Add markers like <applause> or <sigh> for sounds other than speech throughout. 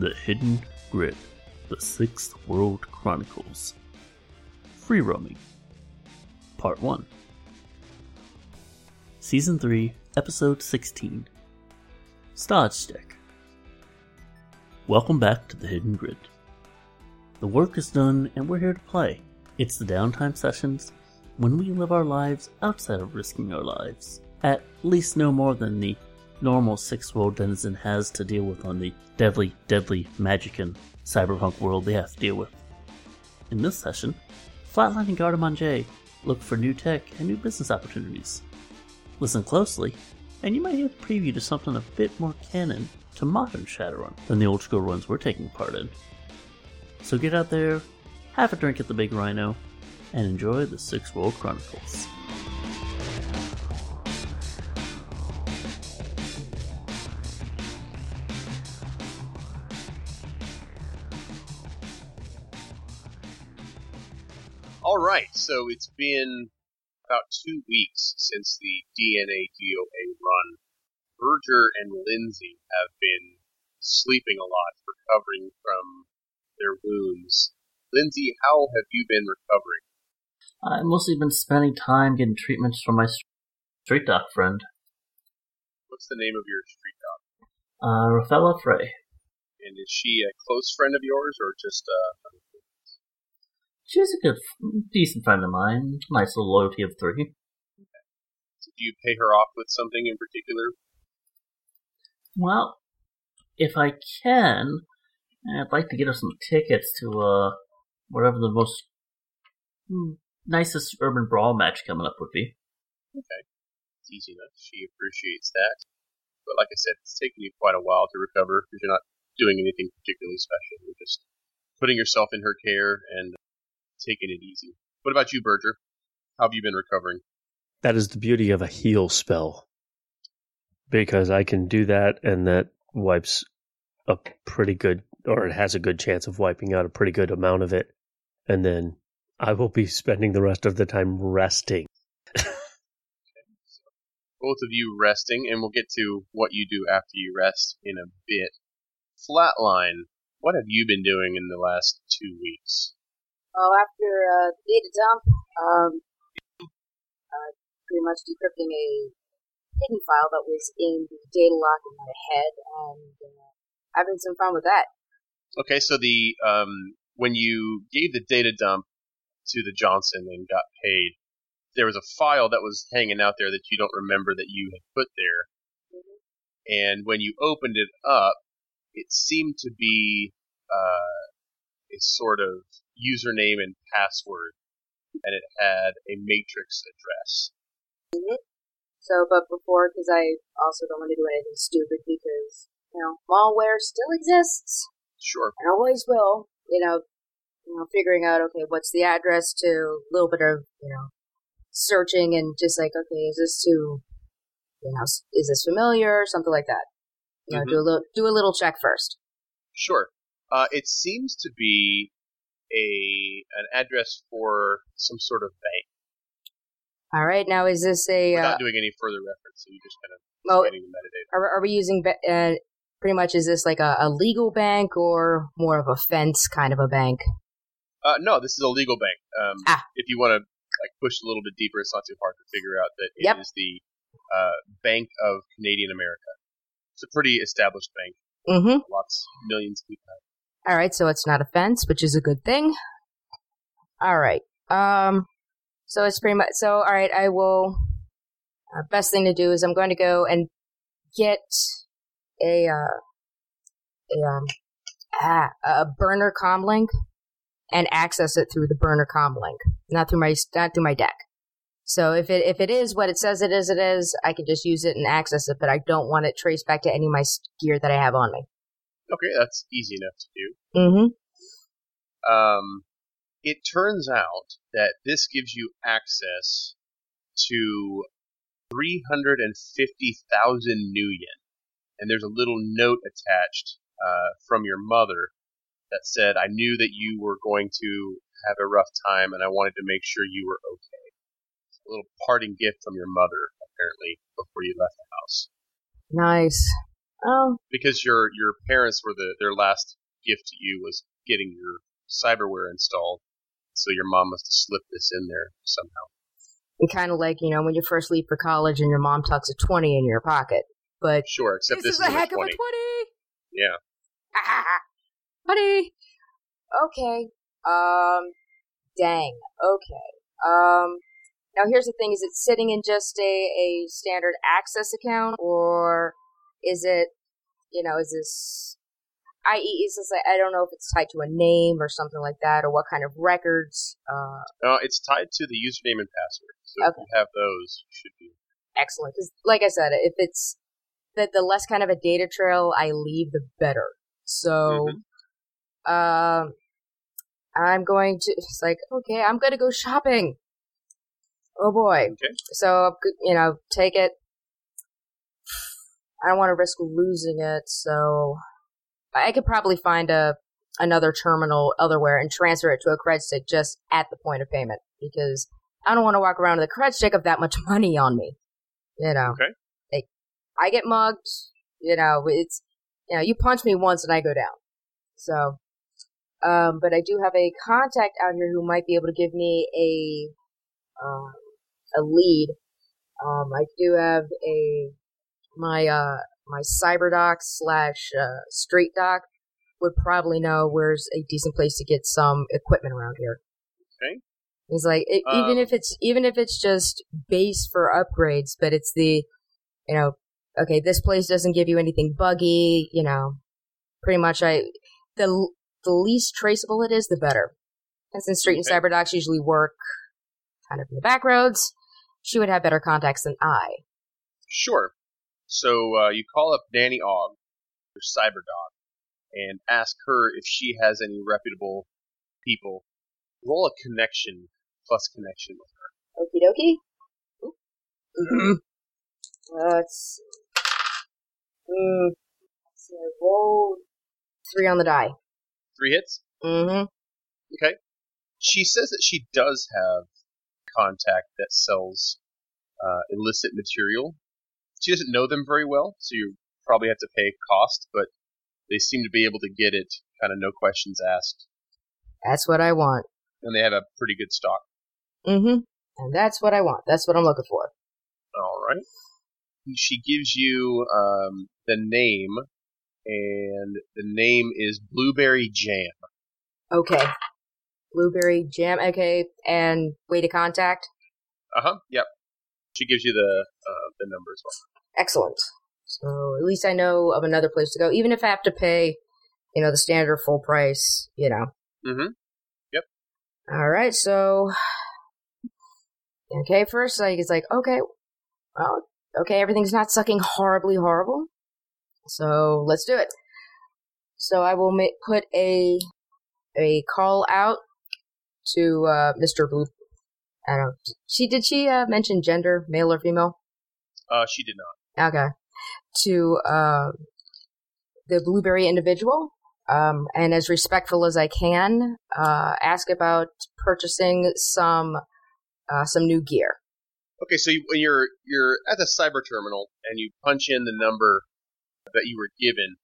The Hidden Grid, The Sixth World Chronicles. Free Roaming. Part 1. Season 3, Episode 16. Stodge. Welcome back to The Hidden Grid. The work is done and we're here to play. It's the downtime sessions when we live our lives outside of risking our lives. At least no more than the normal six world denizen has to deal with on the deadly, deadly magic and cyberpunk world they have to deal with. In this session, Flatline and Garde Manger look for new tech and new business opportunities. Listen closely, and you might hear the preview to something a bit more canon to modern Shadowrun than the old school runs we're taking part in. So get out there, have a drink at the Big Rhino, and enjoy the Six World Chronicles. All right, so it's been about two weeks since the DNA DOA run. Berger and Lindsay have been sleeping a lot, recovering from their wounds. Lindsay, how have you been recovering? I've mostly been spending time getting treatments from my street doc friend, What's the name of your street doc? uh, Rafaela Frey. And is she a close friend of yours or just She's a good, decent friend of mine. Nice little loyalty of three. do you pay her off with something in particular? Well, if I can, I'd like to get her some tickets to uh whatever the most hmm, nicest urban brawl match coming up would be. Okay, it's easy enough. She appreciates that. But like I said, it's taken you quite a while to recover because you're not doing anything particularly special. You're just putting yourself in her care and taking it easy. What about you, Berger? How have you been recovering? That is the beauty of a heal spell. Because I can do that and that wipes a pretty good or it has a good chance of wiping out a pretty good amount of it. And then I will be spending the rest of the time resting. <laughs> Both of you resting, and we'll get to what you do after you rest in a bit. Flatline, what have you been doing in the last two weeks? Well, after uh, the data dump, um, uh, pretty much decrypting a hidden file that was in the data lock in my head, and uh, having some fun with that. Okay, so the um, when you gave the data dump to the Johnson and got paid, there was a file that was hanging out there that you don't remember that you had put there. And when you opened it up, it seemed to be uh, a sort of username and password, and it had a matrix address. So, but before, because I also don't want to do anything stupid, because you know, malware still exists Sure. and always will. You know, you know, figuring out okay, what's the address to a little bit of you know searching and just like okay, is this to you know, is this familiar, something like that. You know, Mhm. do a little do a little check first. Sure. Uh, it seems to be a an address for some sort of bank. All right, now is this a uh, not doing any further reference, so you just kind of oh, the metadata. are, are we using uh, pretty much is this like a, a legal bank or more of a fence kind of a bank? Uh, no, this is a legal bank. Um, Ah. If you want to like push a little bit deeper, it's not too hard to figure out that it is Yep. the uh, Bank of Canadian America. It's a pretty established bank. Mm-hmm. Lots, millions of people. All right, so it's not a fence, which is a good thing. All right. Um. So it's pretty much so. All right, I will. Uh, best thing to do is I'm going to go and get a uh, a um ah, a burner com link and access it through the burner com link, not through my not through my deck. So if it if it is what it says it is, it is. I can just use it and access it, but I don't want it traced back to any of my gear that I have on me. Okay, that's easy enough to do. Mm-hmm. Um, it turns out that this gives you access to 350,000 new yen. And there's a little note attached uh, from your mother that said, I knew that you were going to have a rough time and I wanted to make sure you were okay. A little parting gift from your mother, apparently, before you left the house. Nice. Oh, because your your parents were the their last gift to you was getting your cyberware installed. So your mom must have slipped this in there somehow. and kind of like you know when you first leave for college and your mom tucks a twenty in your pocket. But Sure, except this, this, is a heck 20. of a twenty. Yeah. Ah, <laughs> twenty. Okay. Um. Dang. Okay. Um. Now here's the thing: is it sitting in just a a standard access account, or is it, you know, is this? I.e., is this? I don't know if it's tied to a name or something like that, or what kind of records. Uh, No, it's tied to the username and password. So if Okay. you have those, you should be. excellent. Because, like I said, if it's the the less kind of a data trail I leave, the better. So, um, I'm going to. It's like okay, I'm going to go shopping. Oh boy. Okay. So you know, take it. I don't want to risk losing it, so I could probably find a another terminal elsewhere and transfer it to a credit stick just at the point of payment because I don't want to walk around with a credit stick of that much <laughs> money on me. You know. Okay. Like, I get mugged. You know, it's you know, you punch me once and I go down. So, um, but I do have a contact out here who might be able to give me a um, a lead. Um, I do have a my uh my cyberdoc slash uh, street doc would probably know where's a decent place to get some equipment around here. Okay. He's like, it, even Um, if it's even if it's just base for upgrades, but it's the, you know, okay, this place doesn't give you anything buggy, you know, pretty much I the the least traceable it is, the better. And since street Okay. and cyberdocs usually work kind of in the back roads, she would have better contacts than I. Sure. So uh, you call up Nanny Og, your cyber doc, and ask her if she has any reputable people. Roll a connection plus connection with her. Okie dokie. Mm-hmm. Let's see. Mm, so I rolled three on the die. Three hits. Mm-hmm. Okay. She says that she does have contact that sells uh, illicit material. She doesn't know them very well, so you probably have to pay cost, but they seem to be able to get it kind of no questions asked, That's what I want. and they have a pretty good stock. Mm-hmm. And that's what I want. That's what I'm looking for. All right. She gives you um, the name, and the name is Blueberry Jam. Okay. Blueberry jam. Okay. And way to contact. Uh huh. Yep. She gives you the uh, the number as well. Excellent. So at least I know of another place to go, even if I have to pay, you know, the standard full price. You know. Mm-hmm. Yep. All right, so okay, first like it's like okay, well, okay, everything's not sucking horribly horrible, so let's do it. So I will put a a call out to uh, Mr. Blue. I don't. She did she uh, mention gender, male or female? Uh, she did not. Okay, to uh, the blueberry individual. Um, and as respectful as I can, uh, ask about purchasing some uh, some new gear. Okay, so you, when you're you're at the cyber terminal and you punch in the number that you were given,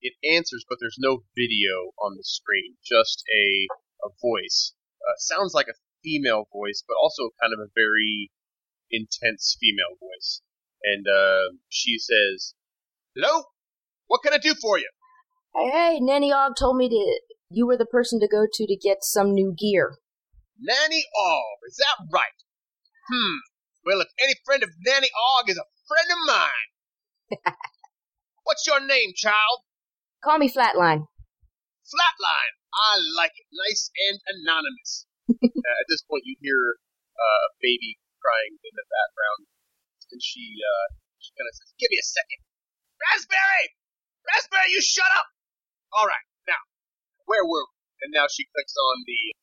it answers, but there's no video on the screen, just a a voice. Uh, sounds like a female voice, but also kind of a very intense female voice. And uh, she says, "Hello, what can I do for you?" Hey, hey, Nanny Og told me to you were the person to go to to get some new gear. Nanny Og, is that right? Hmm. Well, if any friend of Nanny Og is a friend of mine. <laughs> What's your name, child? Call me Flatline. Flatline. I like it. Nice and anonymous. <laughs> uh, at this point, you hear uh, a baby crying in the background, and she uh, she kind of says, "Give me a second, Raspberry, Raspberry, you shut up." All right, now where were we? And now she clicks on the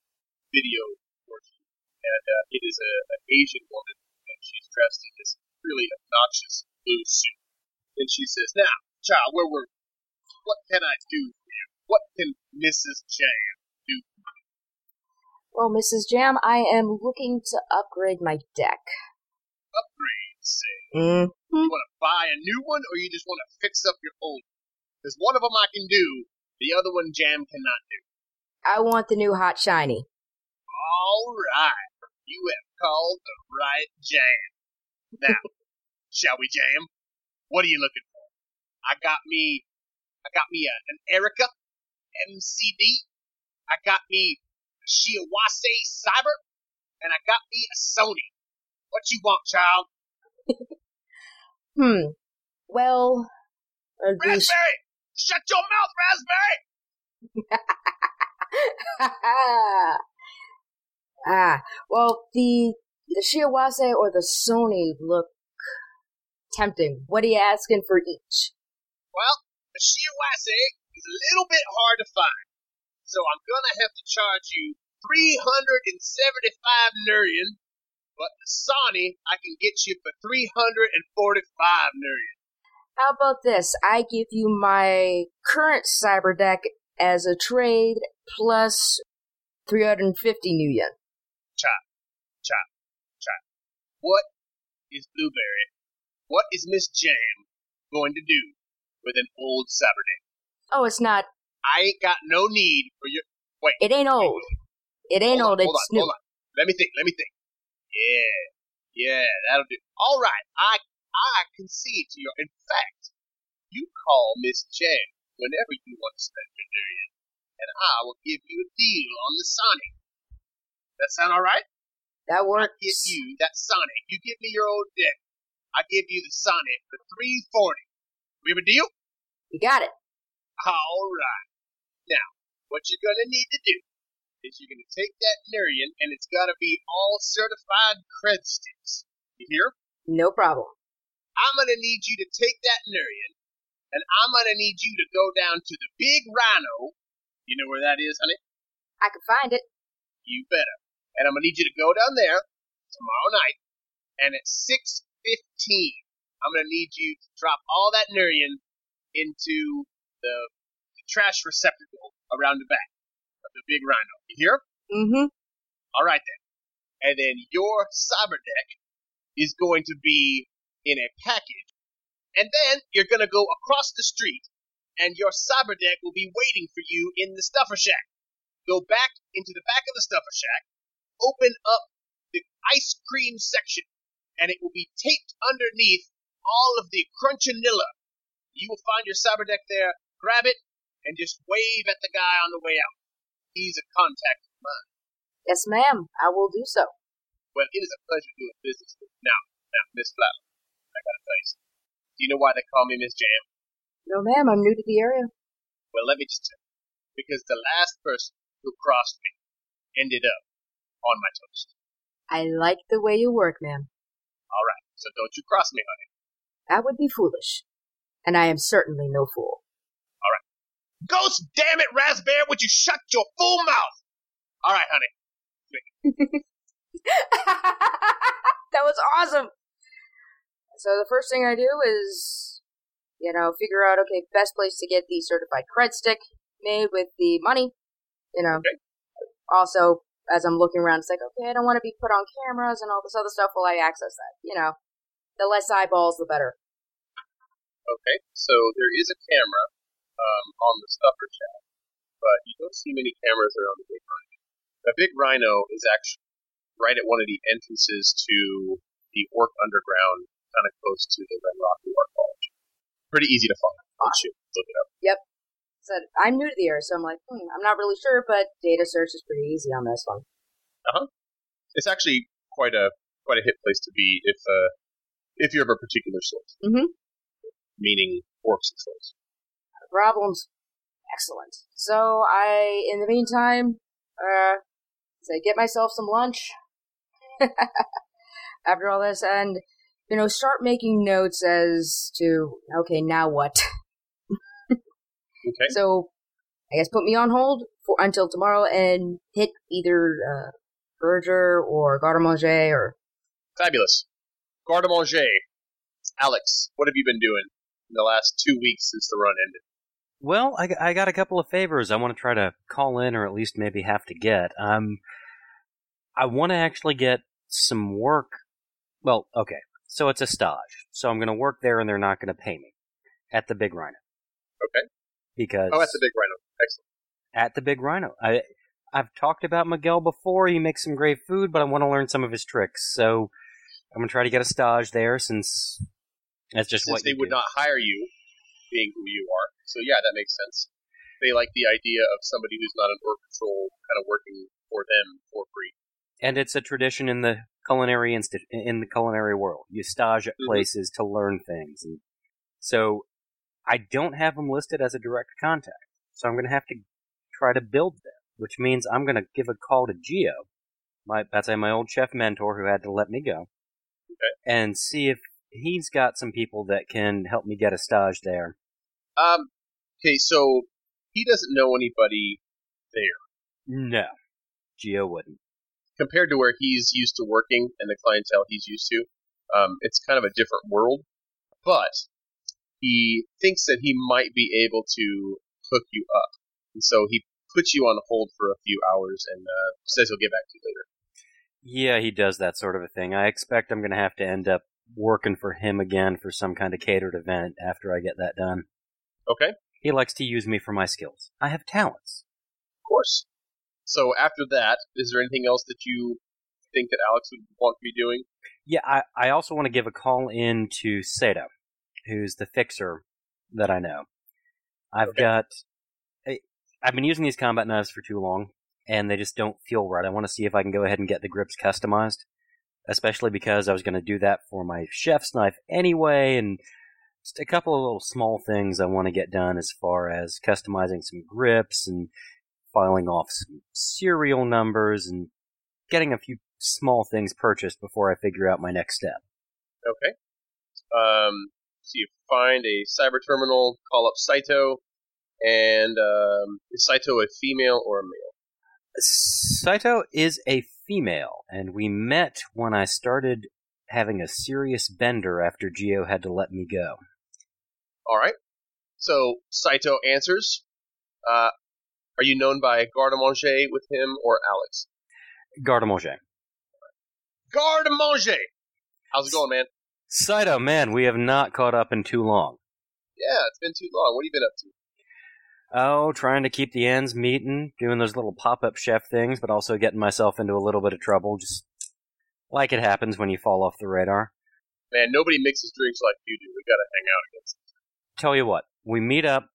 video portion, and uh, it is a, an Asian woman, and she's dressed in this really obnoxious blue suit. And she says, "Now, child, where were we? What can I do for you? What can Mrs. Jam do for you?" Well, Mrs. Jam, I am looking to upgrade my deck. upgrade. Say. Mm. You want to buy a new one, or you just want to fix up your old? Because one of them I can do, the other one Jam cannot do. I want the new hot shiny. All right, you have called the right Jam. Now, <laughs> shall we jam? What are you looking for? I got me, I got me a, an Erika MCD. I got me a Shiawase Cyber, and I got me a Sony. What you want, child? <laughs> Hmm. Well, the sh- Raspberry! Shut your mouth, Raspberry! <laughs> ah, well, the the Shiawase or the Sony look tempting. What are you asking for each? Well, the Shiawase is a little bit hard to find, so I'm gonna have to charge you 375 million, but the Sony I can get you for 345 million. How about this? I give you my current cyber deck as a trade plus 350 new yen. Chop, chop, chop. What is Blueberry? What is Miss Jam going to do with an old Saturday? Oh, it's not. I ain't got no need for your. Wait. It ain't old. It ain't hold old. on, hold on, new. hold on. Let me think. Let me think. Yeah, yeah, that'll do. All right, I I concede to your. In fact, you call Miss Jam whenever you want to spend your million, and I will give you a deal on the Sonic. That sound all right? That I works. give you that Sonic. You give me your old deck. I give you the Sonic for three forty. We have a deal? You got it. All right. Now, what you're gonna need to do is you're gonna take that nuyen, and it's gotta be all certified cred sticks. You hear? No problem. I'm gonna need you to take that nuyen, and I'm gonna need you to go down to the Big Rhino. You know where that is, honey? I can find it. You better. And I'm gonna need you to go down there tomorrow night, and at 6:15, I'm gonna need you to drop all that nuyen into the, the trash receptacle around the back the big rhino. You hear? Mm-hmm. All right then. And then your cyber deck is going to be in a package. And then you're going to go across the street and your cyber deck will be waiting for you in the stuffer shack. Go back into the back of the stuffer shack, open up the ice cream section, and it will be taped underneath all of the crunchanilla. You will find your cyber deck there, grab it, and just wave at the guy on the way out. He's a contact of mine. Yes, ma'am. I will do so. Well, it is a pleasure doing business with you. Now, now, Miss Flatland, I gotta tell you something. Do you know why they call me Miss Jam? No, ma'am. I'm new to the area. Well, let me just tell you. Because the last person who crossed me ended up on my toast. I like the way you work, ma'am. All right, so don't you cross me, honey. That would be foolish. And I am certainly no fool. Ghost, damn it, Raspberry, would you shut your full mouth? All right, honey. <laughs> that was awesome. So the first thing I do is, you know, figure out okay, best place to get the certified cred stick made with the money. You know, Okay. also as I'm looking around, it's like okay, I don't want to be put on cameras and all this other stuff while I access that. You know, the less eyeballs, the better. Okay, so there is a camera um, on the stuffer shack, but you don't see many cameras around the big rhino. The big rhino is actually right at one of the entrances to the Orc Underground, kind of close to the Red Rock War College. Pretty easy to find. You look it up. Yep. Said I'm new to the area, so I'm like, hmm, I'm not really sure, but data search is pretty easy on this one. Uh huh. It's actually quite a quite a hit place to be if uh, if you're of a particular source, Mhm. meaning orcs and trolls. Problems. Excellent. So I, in the meantime, uh, say get myself some lunch. <laughs> After all this, and you know, start making notes as to okay, now what? Okay. So, I guess put me on hold for until tomorrow and hit either uh, Berger or Garde Manger or Fabulous. Garde Manger. Alex, what have you been doing in the last two weeks since the run ended? Well, I, I got a couple of favors I want to try to call in, or at least maybe have to get. Um, I want to actually get some work. Well, okay. So it's a stage. So I'm going to work there and they're not going to pay me at the Big Rhino. Okay. Because Oh, that's the big rhino. Excellent. at the Big Rhino. I I've talked about Miguel before. He makes some great food, but I want to learn some of his tricks. So I'm gonna try to get a stage there since that's just Since what they would do. not hire you, being who you are. So yeah, that makes sense. They like the idea of somebody who's not an orc patrol kind of working for them for free. and it's a tradition in the culinary insti- in the culinary world. You stage at Mhm. places to learn things, and so I don't have them listed as a direct contact. So I'm going to have to try to build them, which means I'm going to give a call to Geo, my that's my old chef mentor who had to let me go, Okay. and see if he's got some people that can help me get a stage there. Um. Okay, so he doesn't know anybody there. No, Geo wouldn't. compared to where he's used to working and the clientele he's used to. Um, it's kind of a different world, but he thinks that he might be able to hook you up, and so he puts you on hold for a few hours and uh, says he'll get back to you later. Yeah, he does that sort of a thing. I expect I'm going to have to end up working for him again for some kind of catered event after I get that done. Okay, He likes to use me for my skills. I have talents. Of course. So after that, is there anything else that you think that Alex would want to be doing? Yeah, I, I also want to give a call in to Saito, who's the fixer that I know. I've Okay. got. I've been using these combat knives for too long, and they just don't feel right. I want to see if I can go ahead and get the grips customized, especially because I was going to do that for my chef's knife anyway, and just a couple of little small things I want to get done as far as customizing some grips and filing off some serial numbers and getting a few small things purchased before I figure out my next step. Okay. Um, so you find a cyber terminal, call up Saito, and um, is Saito a female or a male? Saito is a female, and we met when I started having a serious bender after Geo had to let me go. All right. So Saito answers. Uh, are you known by Garde Manger with him or Alex? Garde Manger. Garde Manger! How's it going, man? Saito, man, we have not caught up in too long. Yeah, it's been too long. What have you been up to? Oh, trying to keep the ends meeting, doing those little pop-up chef things, but also getting myself into a little bit of trouble, just like it happens when you fall off the radar. Man, nobody mixes drinks like you do. We gotta hang out again. Tell you what, we meet up.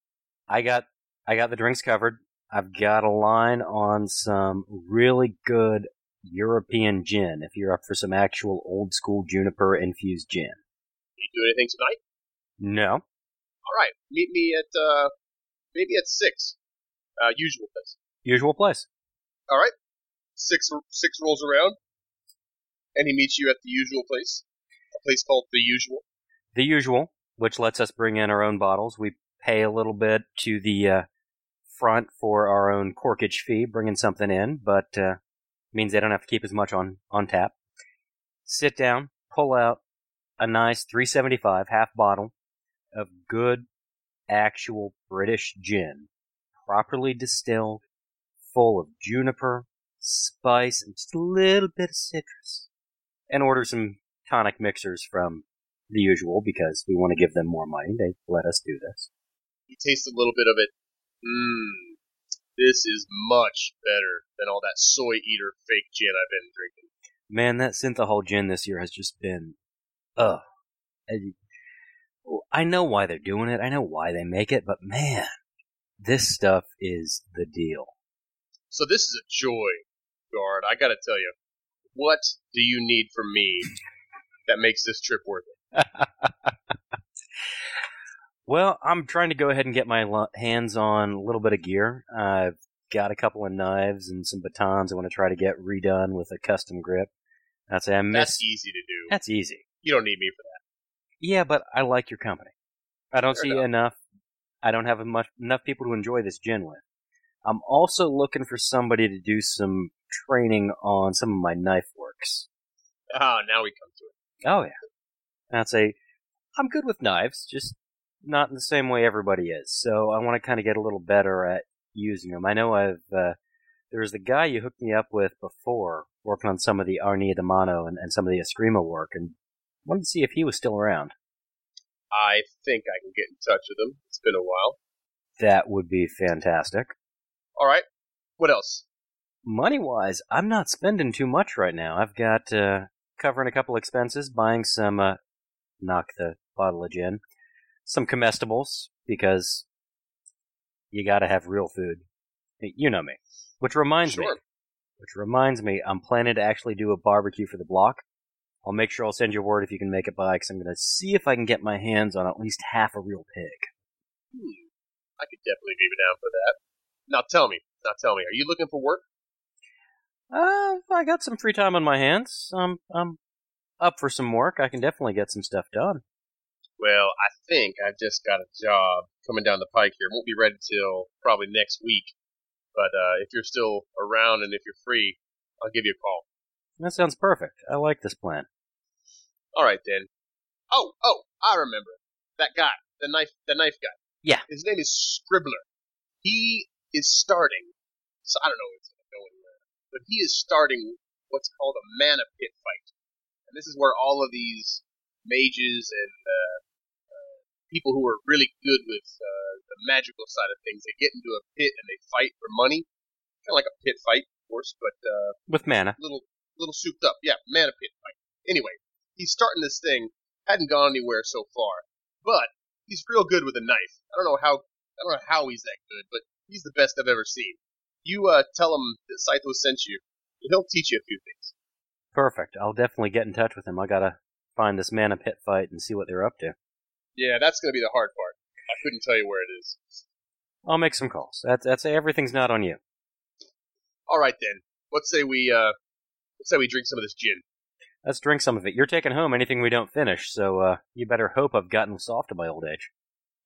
I got I got the drinks covered. I've got a line on some really good European gin. If you're up for some actual old school juniper infused gin. You do anything tonight? No. All right. Meet me at uh, maybe at six. Uh, usual place. Usual place. All right. Six six rolls around, and he meets you at the usual place, a place called the usual. The usual, which lets us bring in our own bottles. We pay a little bit to the uh, front for our own corkage fee, bringing something in, but uh, means they don't have to keep as much on on tap. Sit down, pull out a nice 375 half bottle of good, actual British gin, properly distilled, full of juniper, spice, and just a little bit of citrus. And order some tonic mixers from the usual because we want to give them more money. They let us do this. You taste a little bit of it. Mmm. This is much better than all that soy eater fake gin I've been drinking. Man, that synthahol gin this year has just been, ugh. I- oh, I know why they're doing it. I know why they make it, but man, this stuff is the deal. So this is a joy, Guard. I gotta tell you, what do you need from me that makes this trip worth it? Well, I'm trying to go ahead and get my lo- hands on a little bit of gear. I've got a couple of knives and some batons I want to try to get redone with a custom grip. I'd say I miss. That's easy to do. That's easy. You don't need me for that. Yeah, but I like your company. I don't Fair see enough. enough. I don't have much, enough people to enjoy this gin with. I'm also looking for somebody to do some training on some of my knife works. Ah, now we come to it. Oh yeah, I'd say I'm good with knives, just not in the same way everybody is. So I want to kind of get a little better at using them. I know I've uh, there was the guy you hooked me up with before, working on some of the Arnis de Mano and, and some of the Eskrima work, and Wanted to see if he was still around. I think I can get in touch with him. It's been a while. That would be fantastic. All right. What else? Money wise, I'm not spending too much right now. I've got uh, covering a couple expenses, buying some uh, knock the bottle of gin, some comestibles because you got to have real food. You know me. Which reminds me, which reminds me, I'm planning to actually do a barbecue for the block. I'll make sure I'll send you word if you can make it by, because I'm going to see if I can get my hands on at least half a real pig. Hmm. I could definitely be down for that. Now tell me. Now tell me. Are you looking for work? Uh, I got some free time on my hands. I'm, I'm up for some work. I can definitely get some stuff done. Well, I think I've just got a job coming down the pike here. Won't be ready till probably next week. But uh, if you're still around and if you're free, I'll give you a call. That sounds perfect. I like this plan. All right then. Oh, oh, I remember that guy, the knife, the knife guy. Yeah. His name is Scribbler. He is starting. So I don't know if it's gonna go anywhere, but he is starting what's called a mana pit fight, this is where all of these mages and uh, uh, people who are really good with uh, the magical side of things, they get into a pit and they fight for money, kind of like a pit fight, of course, but uh, With mana. little little souped up. Yeah, mana pit fight. Anyway, he's starting this thing. Hadn't gone anywhere so far, but he's real good with a knife. I don't know how I don't know how he's that good, but he's the best I've ever seen. You uh, tell him that Saito sent you. He'll teach you a few things. Perfect. I'll definitely get in touch with him. I gotta find this mana pit fight and see what they're up to. Yeah, that's gonna be the hard part. I couldn't tell you where it is. I'll make some calls. That's that's everything's not on you. All right then. Let's say we uh, let's say we drink some of this gin. Let's drink some of it. You're taking home anything we don't finish, so uh, you better hope I've gotten soft in my old age.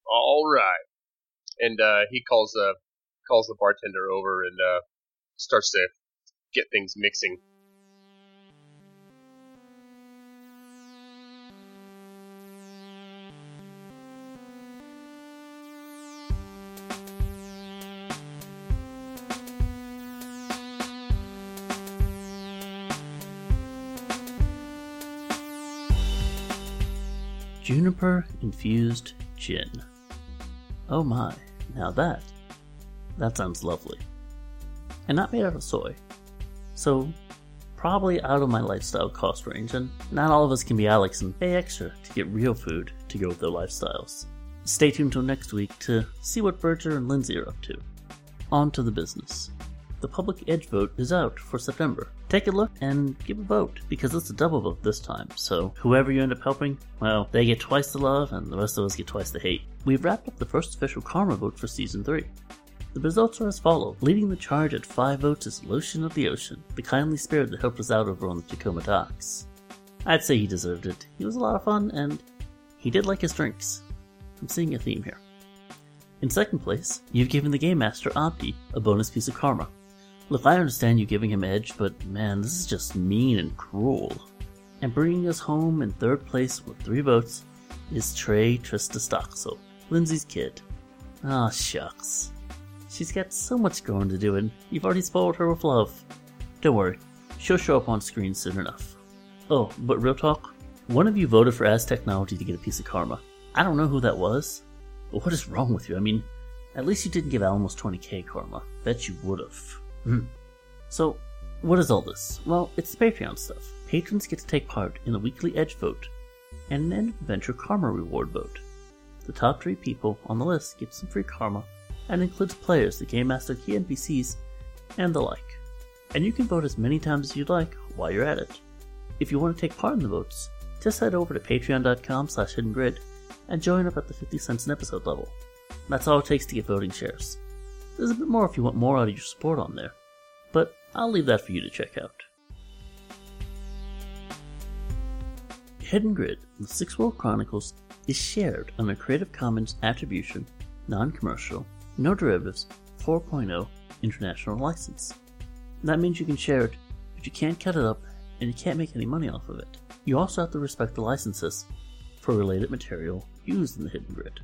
All right. And uh, he calls uh calls the bartender over and uh, starts to get things mixing. Juniper infused gin. Oh my, now that. That sounds lovely. And not made out of soy. So, probably out of my lifestyle cost range, and not all of us can be Alex and pay extra to get real food to go with their lifestyles. Stay tuned till next week to see what Berger and Lindsay are up to. On to the business. The public edge vote is out for September. Take a look and give a vote, because it's a double vote this time, so whoever you end up helping, well, they get twice the love and the rest of us get twice the hate. We've wrapped up the first official Karma vote for Season 3. The results are as follow. Leading the charge at 5 votes is Lotion of the Ocean, the kindly spirit that helped us out over on the Tacoma docks. I'd say he deserved it. He was a lot of fun, and he did like his drinks. I'm seeing a theme here. In second place, you've given the Game Master Abdi a bonus piece of karma. Look, I understand you giving him edge, but man, this is just mean and cruel. And bringing us home in third place with three votes is Trey Tristastoxel, Lindsay's kid. Ah, shucks. She's got so much going to do, and you've already spoiled her with love. Don't worry, she'll show up on screen soon enough. Oh, but real talk, one of you voted for Aztechnology to get a piece of karma. I don't know who that was, but what is wrong with you? I mean, at least you didn't give Alamos 20k karma. Bet you would've. Hmm. So, what is all this? Well, it's Patreon stuff. Patrons get to take part in the weekly Edge vote and an adventure karma reward vote. The top three people on the list get some free karma and includes players, the Game Master, key NPCs, and the like. And you can vote as many times as you'd like while you're at it. If you want to take part in the votes, just head over to patreon.com slash hidden grid and join up at the 50 cents an episode level. That's all it takes to get voting shares. There's a bit more if you want more out of your support on there, but I'll leave that for you to check out. Hidden Grid, the Six World Chronicles, is shared under Creative Commons Attribution, Non Commercial, No Derivatives 4.0 International License. That means you can share it, but you can't cut it up and you can't make any money off of it. You also have to respect the licenses for related material used in the Hidden Grid.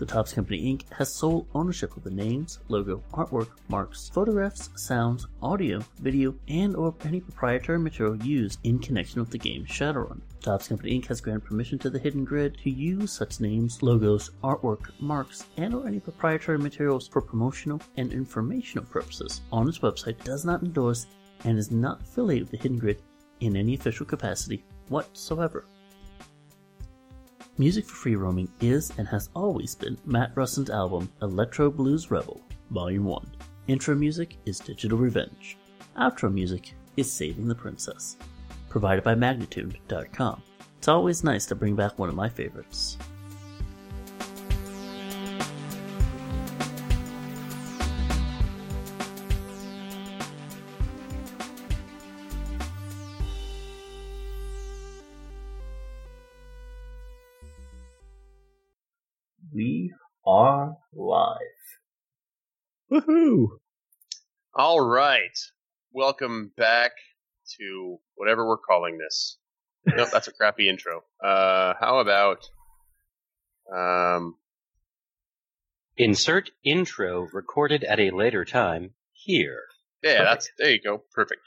The Topps Company Inc. has sole ownership of the names, logo, artwork, marks, photographs, sounds, audio, video, and or any proprietary material used in connection with the game Shadowrun. Topps Company Inc. has granted permission to the Hidden Grid to use such names, logos, artwork, marks, and or any proprietary materials for promotional and informational purposes on its website, does not endorse and is not affiliated with the Hidden Grid in any official capacity whatsoever. Music for Free Roaming is and has always been Matt Russon's album Electro Blues Rebel, Volume 1. Intro music is Digital Revenge. Outro music is Saving the Princess. Provided by Magnatune.com. It's always nice to bring back one of my favorites. Woohoo! All right. Welcome back to whatever we're calling this. Nope, that's a crappy intro. Uh, how about um, Insert intro recorded at a later time here. yeah, that's there you go, perfect.